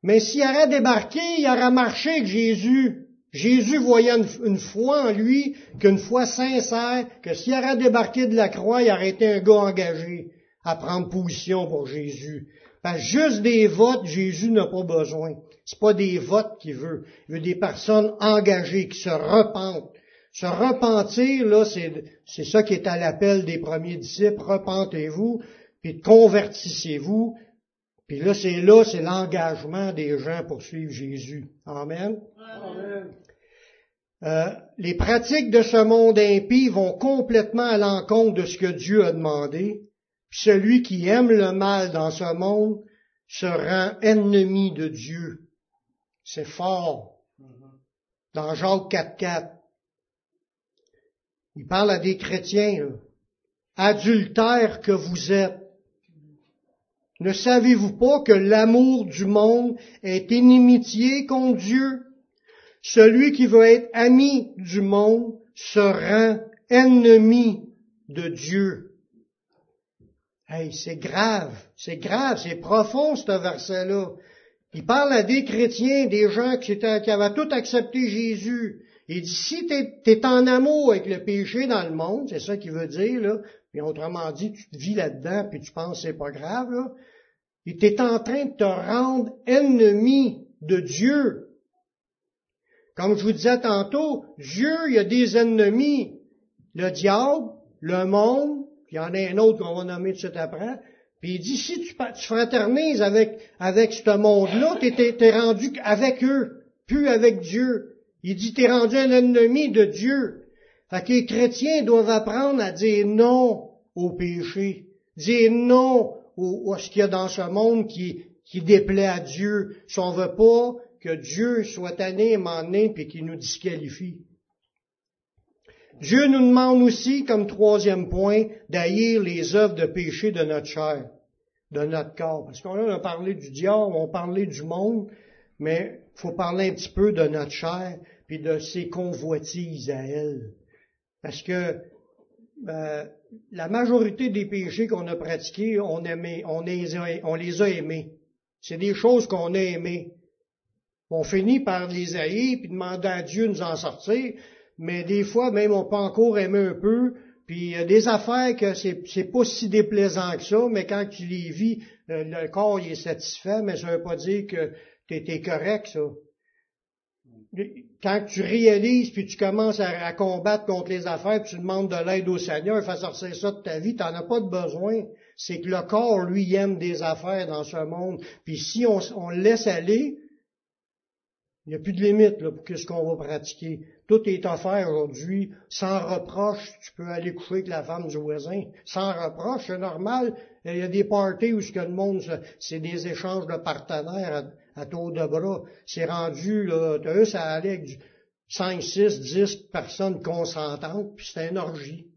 Mais s'il aurait débarqué, il aurait marché avec Jésus. Jésus voyait une, foi en lui, qu'une foi sincère, que s'il aurait débarqué de la croix, il aurait été un gars engagé à prendre position pour Jésus juste des votes, Jésus n'a pas besoin. C'est pas des votes qu'il veut. Il veut des personnes engagées qui se repentent. Se repentir, là, c'est ça qui est à l'appel des premiers disciples. Repentez-vous, puis convertissez-vous. Puis là, c'est là, c'est l'engagement des gens pour suivre Jésus. Amen. Amen. Euh, les pratiques de ce monde impie vont complètement à l'encontre de ce que Dieu a demandé. Celui qui aime le mal dans ce monde se rend ennemi de Dieu. C'est fort. Dans Jacques 4.4, il parle à des chrétiens, adultères que vous êtes. Ne savez-vous pas que l'amour du monde est inimitié contre Dieu? Celui qui veut être ami du monde se rend ennemi de Dieu. Hey, c'est grave, c'est grave, c'est profond ce verset-là. Il parle à des chrétiens, des gens qui, avaient tout accepté Jésus. Il dit, si tu es, en amour avec le péché dans le monde, c'est ça qu'il veut dire, là, puis autrement dit, tu te vis là-dedans, puis tu penses que c'est pas grave, là, il est en train de te rendre ennemi de Dieu. Comme je vous disais tantôt, Dieu, il y a des ennemis. Le diable, le monde, puis il y en a un autre qu'on va nommer tout de suite après. Puis il dit, si tu, fraternises avec, avec ce monde-là, tu es, rendu avec eux, plus avec Dieu. Il dit, tu es rendu un ennemi de Dieu. Fait que les chrétiens doivent apprendre à dire non au péché. Dire non à ce qu'il y a dans ce monde qui, qui déplaît à Dieu. Si on veut pas que Dieu soit tanné et m'emmener puis qu'il nous disqualifie. Dieu nous demande aussi, comme troisième point, d'haïr les œuvres de péché de notre chair, de notre corps. Parce qu'on a parlé du diable, on a parlé du monde, mais il faut parler un petit peu de notre chair, puis de ses convoitises à elle. Parce que ben, la majorité des péchés qu'on a pratiqués, on, aimé, on, les a, on les a aimés. C'est des choses qu'on a aimées. On finit par les haïr, puis demander à Dieu de nous en sortir, mais des fois, même, on peut encore aimer un peu, puis il y a des affaires que c'est, pas si déplaisant que ça, mais quand tu les vis, le, corps il est satisfait, mais ça veut pas dire que t'es, correct, ça. Quand tu réalises, puis tu commences à, combattre contre les affaires, puis tu demandes de l'aide au Seigneur, fais sortir ça de ta vie, t'en as pas de besoin. C'est que le corps, lui, aime des affaires dans ce monde. Puis si on, on laisse aller, il n'y a plus de limite là, pour ce qu'on va pratiquer. Tout est offert aujourd'hui. Sans reproche, tu peux aller coucher avec la femme du voisin. Sans reproche, c'est normal. Il y a des parties où ce que le monde, c'est des échanges de partenaires à, tour de bras. C'est rendu, là, eux, ça allait avec 5, 6, 10 personnes consentantes, puis c'est une orgie.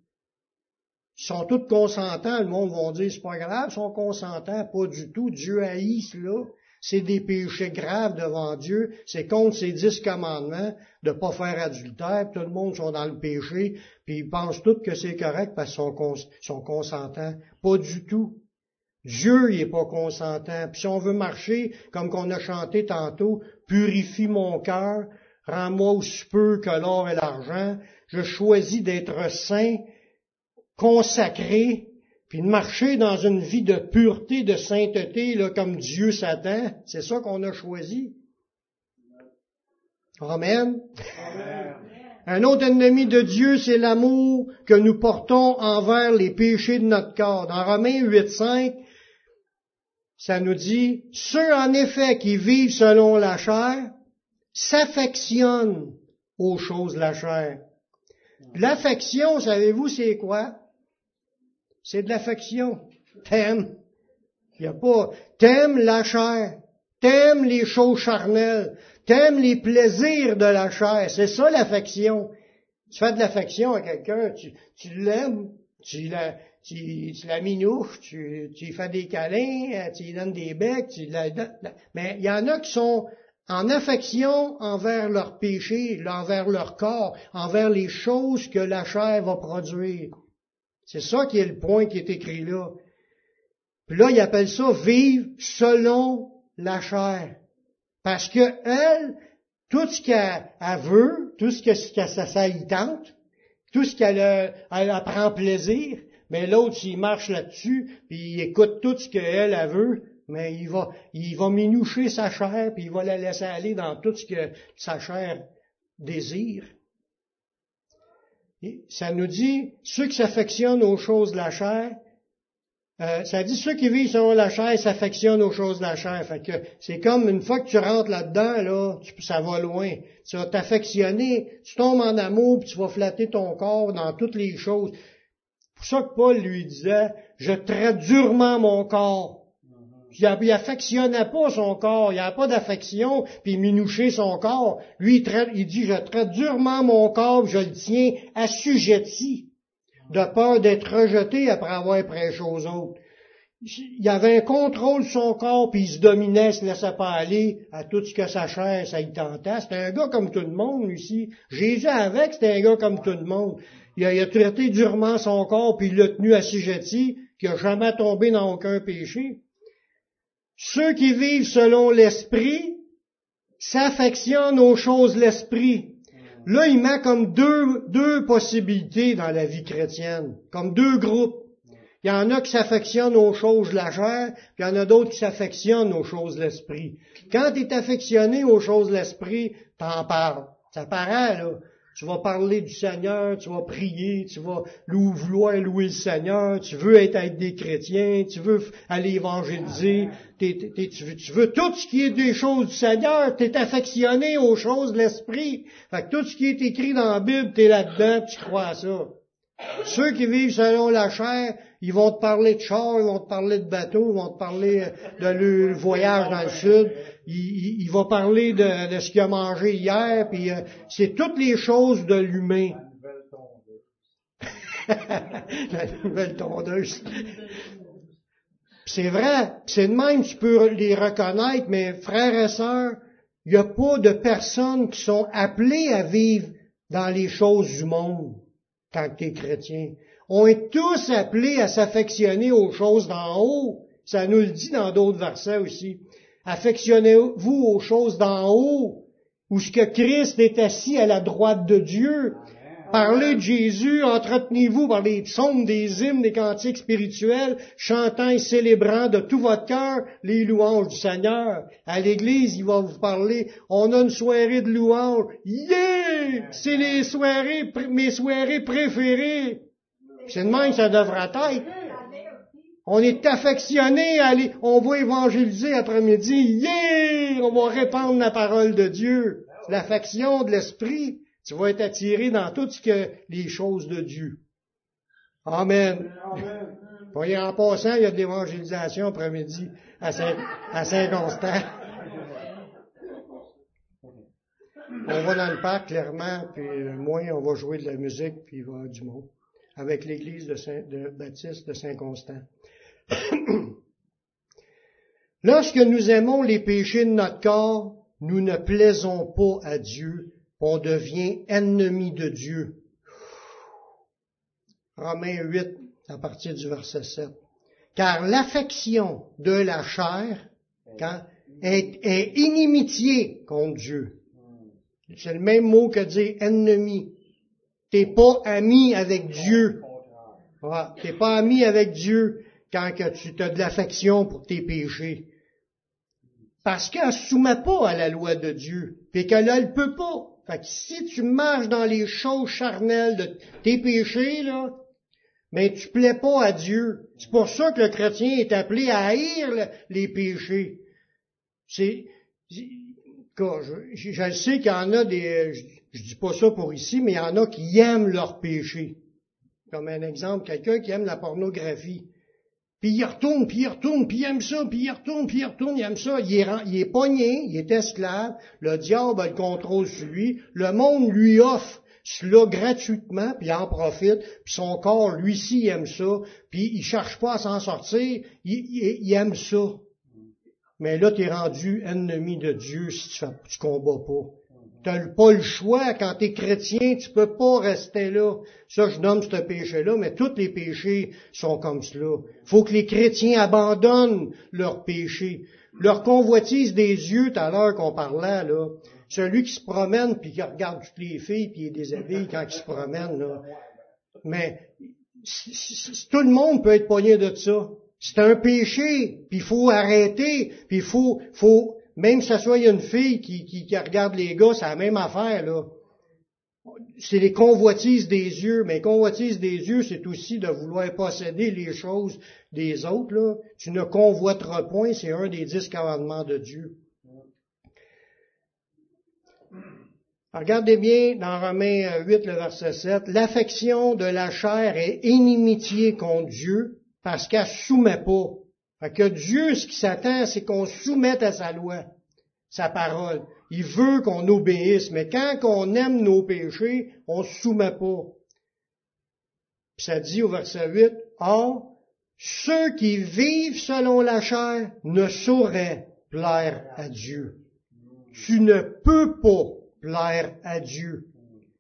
Ils sont tous consentants, le monde va dire c'est pas grave, ils sont consentants, pas du tout. Dieu haït cela c'est des péchés graves devant Dieu, c'est contre ses dix commandements de pas faire adultère, tout le monde sont dans le péché, puis ils pensent tous que c'est correct parce qu'ils sont, consentants. Pas du tout. Dieu il est pas consentant. Puis si on veut marcher, comme qu'on a chanté tantôt, purifie mon cœur, rends-moi aussi peu que l'or et l'argent, je choisis d'être saint, consacré, puis de marcher dans une vie de pureté, de sainteté, là, comme Dieu s'attend, c'est ça qu'on a choisi. Amen. Un autre ennemi de Dieu, c'est l'amour que nous portons envers les péchés de notre corps. Dans Romains 8.5, ça nous dit, ceux en effet qui vivent selon la chair s'affectionnent aux choses de la chair. L'affection, savez-vous, c'est quoi? C'est de l'affection. T'aimes. Il n'y a pas, t'aimes la chair. T'aimes les choses charnelles. T'aimes les plaisirs de la chair. C'est ça l'affection. Tu fais de l'affection à quelqu'un, tu, tu l'aimes, tu la, tu, tu la tu, tu fais des câlins, tu lui donnes des becs, tu la, mais il y en a qui sont en affection envers leur péché, envers leur corps, envers les choses que la chair va produire. C'est ça qui est le point qui est écrit là. Puis là, il appelle ça vivre selon la chair. Parce que elle, tout ce qu'elle veut, tout ce que, ça, tente, tout ce qu'elle elle, prend plaisir, mais l'autre, s'il marche là-dessus, puis il écoute tout ce qu'elle elle veut, mais il va, il va minoucher sa chair, puis il va la laisser aller dans tout ce que sa chair désire ça nous dit, ceux qui s'affectionnent aux choses de la chair, euh, ça dit ceux qui vivent selon la chair s'affectionnent aux choses de la chair. C'est comme une fois que tu rentres là-dedans, là, ça va loin. Tu vas t'affectionner, tu tombes en amour, puis tu vas flatter ton corps dans toutes les choses. pour ça que Paul lui disait, je traite durement mon corps il, affectionnait pas son corps, il n'y avait pas d'affection, puis il minouchait son corps. Lui, il, traite, il dit, je traite durement mon corps, je le tiens assujetti, de peur d'être rejeté après avoir prêché aux autres. Il avait un contrôle de son corps, puis il se dominait, se laissait pas aller à tout ce que sa chair, ça y tentait. C'était un gars comme tout le monde, ici. Jésus avec, c'était un gars comme tout le monde. Il a, il a traité durement son corps, puis il l'a tenu assujetti, qui a jamais tombé dans aucun péché. Ceux qui vivent selon l'esprit s'affectionnent aux choses l'esprit. Là, il met comme deux, deux possibilités dans la vie chrétienne, comme deux groupes. Il y en a qui s'affectionnent aux choses de la chair, puis il y en a d'autres qui s'affectionnent aux choses de l'esprit. Quand tu es affectionné aux choses de l'esprit, t'en parles. Ça paraît, là. Tu vas parler du Seigneur, tu vas prier, tu vas vouloir louer le Seigneur, tu veux être avec des chrétiens, tu veux aller évangéliser, tu, veux, tout ce qui est des choses du Seigneur, tu es affectionné aux choses de l'Esprit. Fait que tout ce qui est écrit dans la Bible, tu es là-dedans, tu crois à ça. Ceux qui vivent selon la chair, Ils vont te parler de char, ils vont te parler de bateau, ils vont te parler de leur voyage dans le sud. Il, il, va parler de, de ce qu'il a mangé hier, puis euh, c'est toutes les choses de l'humain. La nouvelle tondeuse. C'est vrai, c'est de même, tu peux les reconnaître, mais frères et sœurs, il n'y a pas de personnes qui sont appelées à vivre dans les choses du monde quand tu es chrétien. On est tous appelés à s'affectionner aux choses d'en haut. Ça nous le dit dans d'autres versets aussi. Affectionnez-vous aux choses d'en haut, où ce que Christ est assis à la droite de Dieu. Parlez de Jésus, entretenez-vous par les psaumes, des hymnes, des cantiques spirituels, chantant et célébrant de tout votre cœur les louanges du Seigneur. À l'église, il va vous parler, on a une soirée de louanges. Yeah! C'est les soirées, mes soirées préférées. C'est de même que ça devrait être. On est affectionné à aller, on va évangéliser après-midi. Yeah! On va répandre la parole de Dieu. L'affection de l'esprit. Tu vas être attiré dans tout ce que les choses de Dieu. Amen. Voyez, en passant, il y a de l'évangélisation après-midi à Saint-Constant. on va dans le parc, clairement, puis moi, on va jouer de la musique, puis il va y avoir du monde, avec l'église de, Saint, de Baptiste de Saint-Constant. Lorsque nous aimons les péchés de notre corps, nous ne plaisons pas à Dieu, on devient ennemi de Dieu. Romains 8, à partir du verset 7. Car l'affection de la chair est, est, inimitié contre Dieu. C'est le même mot que dire ennemi. T'es pas ami avec Dieu. T'es pas ami avec Dieu quand que tu as de l'affection pour tes péchés. Parce qu'elle ne soumet pas à la loi de Dieu, et qu'elle ne peut pas. Fait que si tu marches dans les choses charnelles de tes péchés, là, mais tu plais pas à Dieu. C'est pour ça que le chrétien est appelé à haïr les péchés. C'est, je, je, sais qu'il y en a des, je, dis pas ça pour ici, mais il y en a qui aiment leurs péchés. Comme un exemple, quelqu'un qui aime la pornographie. Puis il retourne, puis il retourne, puis il aime ça, puis il retourne, puis il retourne, il aime ça. Il est, il est pogné, il est esclave. Le diable a le contrôle sur lui. Le monde lui offre cela gratuitement, puis il en profite. Puis son corps, lui ci aime ça. Puis il cherche pas à s'en sortir. Il, aime ça. Mais là, tu es rendu ennemi de Dieu si tu, tu combats pas. Tu n'as pas le choix. Quand tu es chrétien, tu peux pas rester là. Ça, je nomme ce péché-là, mais tous les péchés sont comme cela. faut que les chrétiens abandonnent leurs péchés. Leur convoitise des yeux, tout à l'heure qu'on parlait, là. Celui qui se promène puis qui regarde toutes les filles puis il déshabille quand il se promène, là. Mais tout le monde peut être poigné de ça. C'est un péché, puis il faut arrêter, puis il faut, faut même si ce soit une fille qui, qui, regarde les gars, c'est la même affaire, là. C'est les convoitises des yeux, mais convoitises des yeux, c'est aussi de vouloir posséder les choses des autres, là. Tu ne convoiteras point, c'est un des dix commandements de Dieu. Regardez bien dans Romains 8, le verset 7, l'affection de la chair est inimitié contre Dieu parce qu'elle soumet pas fait que Dieu, ce qui s'attend, c'est qu'on soumette à sa loi, sa parole. Il veut qu'on obéisse, mais quand on aime nos péchés, on se soumet pas. Puis ça dit au verset 8, Or, ceux qui vivent selon la chair ne sauraient plaire à Dieu. Tu ne peux pas plaire à Dieu.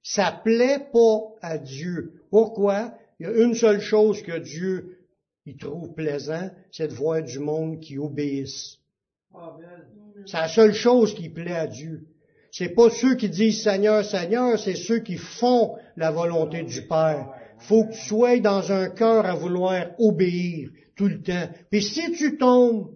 Ça plaît pas à Dieu. Pourquoi? Il y a une seule chose que Dieu il trouve plaisant, c'est de voir du monde qui obéisse. C'est la seule chose qui plaît à Dieu. C'est pas ceux qui disent Seigneur, Seigneur, c'est ceux qui font la volonté du Père. Faut que tu sois dans un cœur à vouloir obéir tout le temps. Puis si tu tombes,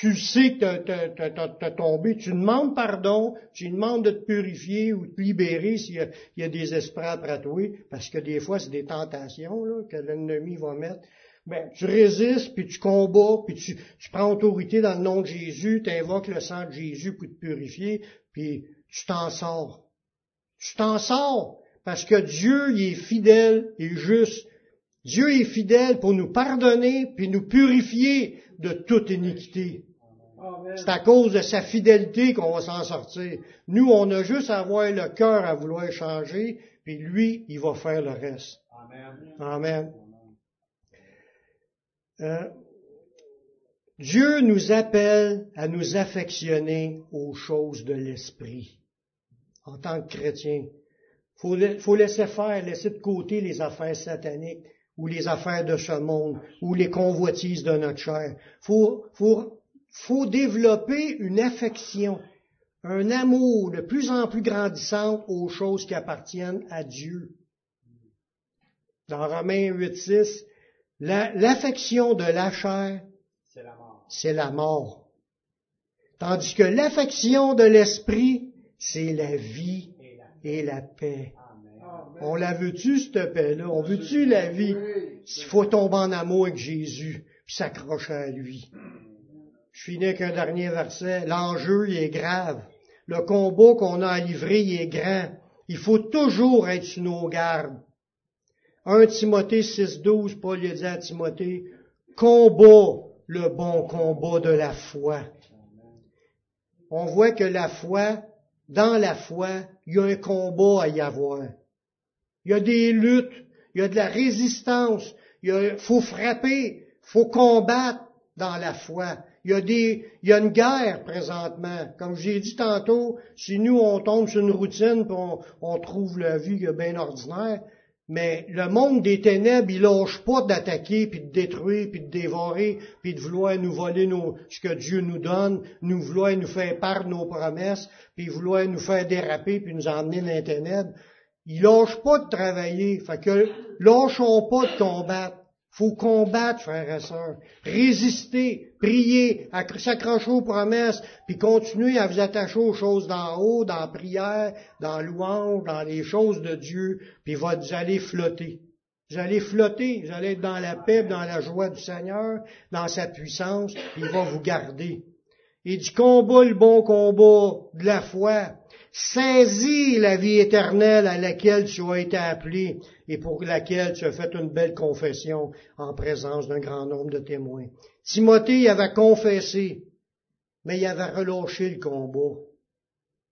tu sais que tu as tombé, tu demandes pardon, tu demandes de te purifier ou de te libérer s'il y, a des esprits après toi, parce que des fois c'est des tentations là, que l'ennemi va mettre ben, tu résistes, puis tu combats, puis tu, tu prends autorité dans le nom de Jésus, tu invoques le sang de Jésus pour te purifier, puis tu t'en sors. Tu t'en sors, parce que Dieu, il est fidèle et juste. Dieu est fidèle pour nous pardonner puis nous purifier de toute iniquité. C'est à cause de sa fidélité qu'on va s'en sortir. Nous, on a juste à avoir le cœur à vouloir changer, puis lui, il va faire le reste. Amen. Amen. Euh, Dieu nous appelle à nous affectionner aux choses de l'esprit en tant que chrétien. Faut, faut laisser faire, laisser de côté les affaires sataniques ou les affaires de ce monde ou les convoitises de notre chair. Faut, faut, faut développer une affection, un amour de plus en plus grandissant aux choses qui appartiennent à Dieu. Dans Romains 8.6, l'affection de la chair, c'est la mort. Tandis que l'affection de l'esprit, c'est la vie et la paix. On la veut-tu, cette paix-là? On veut-tu la vie? S'il faut tomber en amour avec Jésus, puis s'accrocher à lui. Je finis avec un dernier verset. L'enjeu, il est grave. Le combat qu'on a à livrer, il est grand. Il faut toujours être sur nos gardes. 1 Timothée 6.12, Paul a dit à Timothée, combat le bon combat de la foi. On voit que la foi, dans la foi, il y a un combat à y avoir. Il y a des luttes, il y a de la résistance, il faut frapper, faut combattre dans la foi. Il y a des, il y a une guerre présentement. Comme j'ai dit tantôt, si nous on tombe sur une routine, puis on, on trouve la vie bien ordinaire, mais le monde des ténèbres, il lâche pas d'attaquer, puis de détruire, puis de dévorer, puis de vouloir nous voler nos, ce que Dieu nous donne, nous vouloir nous faire part de nos promesses, puis vouloir nous faire déraper, puis nous emmener dans les ténèbres. Il lâche pas de travailler. Fait que lâchons pas de combattre faut combattre, frères et sœurs, résister, prier, s'accrocher aux promesses, puis continuer à vous attacher aux choses d'en haut, dans la prière, dans louange, dans les choses de Dieu, puis vous allez flotter. Vous allez flotter, vous allez être dans la paix, dans la joie du Seigneur, dans sa puissance, puis il va vous garder. Et du combat, le bon combat de la foi, Saisis la vie éternelle à laquelle tu as été appelé et pour laquelle tu as fait une belle confession en présence d'un grand nombre de témoins. Timothée avait confessé, mais il avait relâché le combat.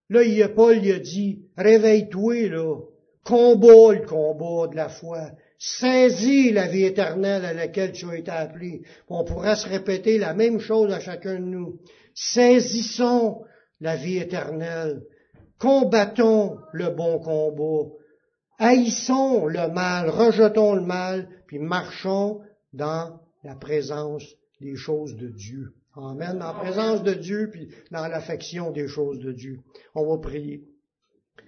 Là, il, Paul lui a dit, réveille-toi, là, combat le combat de la foi, saisis la vie éternelle à laquelle tu as été appelé. On pourra se répéter la même chose à chacun de nous. Saisissons la vie éternelle combattons le bon combat, haïssons le mal, rejetons le mal, puis marchons dans la présence des choses de Dieu. Amen. Dans la présence de Dieu, puis dans l'affection des choses de Dieu. On va prier.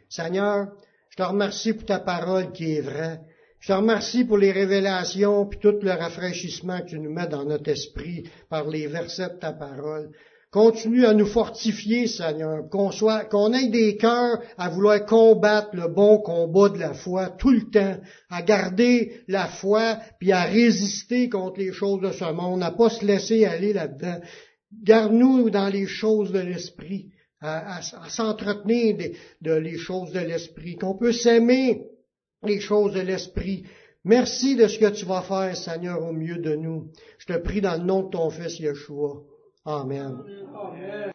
Seigneur, je te remercie pour ta parole qui est vraie. Je te remercie pour les révélations, puis tout le rafraîchissement que tu nous mets dans notre esprit par les versets de ta parole. Continue à nous fortifier, Seigneur, qu'on soit, qu'on ait des cœurs à vouloir combattre le bon combat de la foi tout le temps, à garder la foi, puis à résister contre les choses de ce monde, à pas se laisser aller là-dedans. Garde-nous dans les choses de l'esprit, à, s'entretenir de les choses de l'esprit, qu'on peut s'aimer les choses de l'esprit. Merci de ce que tu vas faire, Seigneur, au mieux de nous. Je te prie dans le nom de ton Fils Yeshua. Amen. Amen.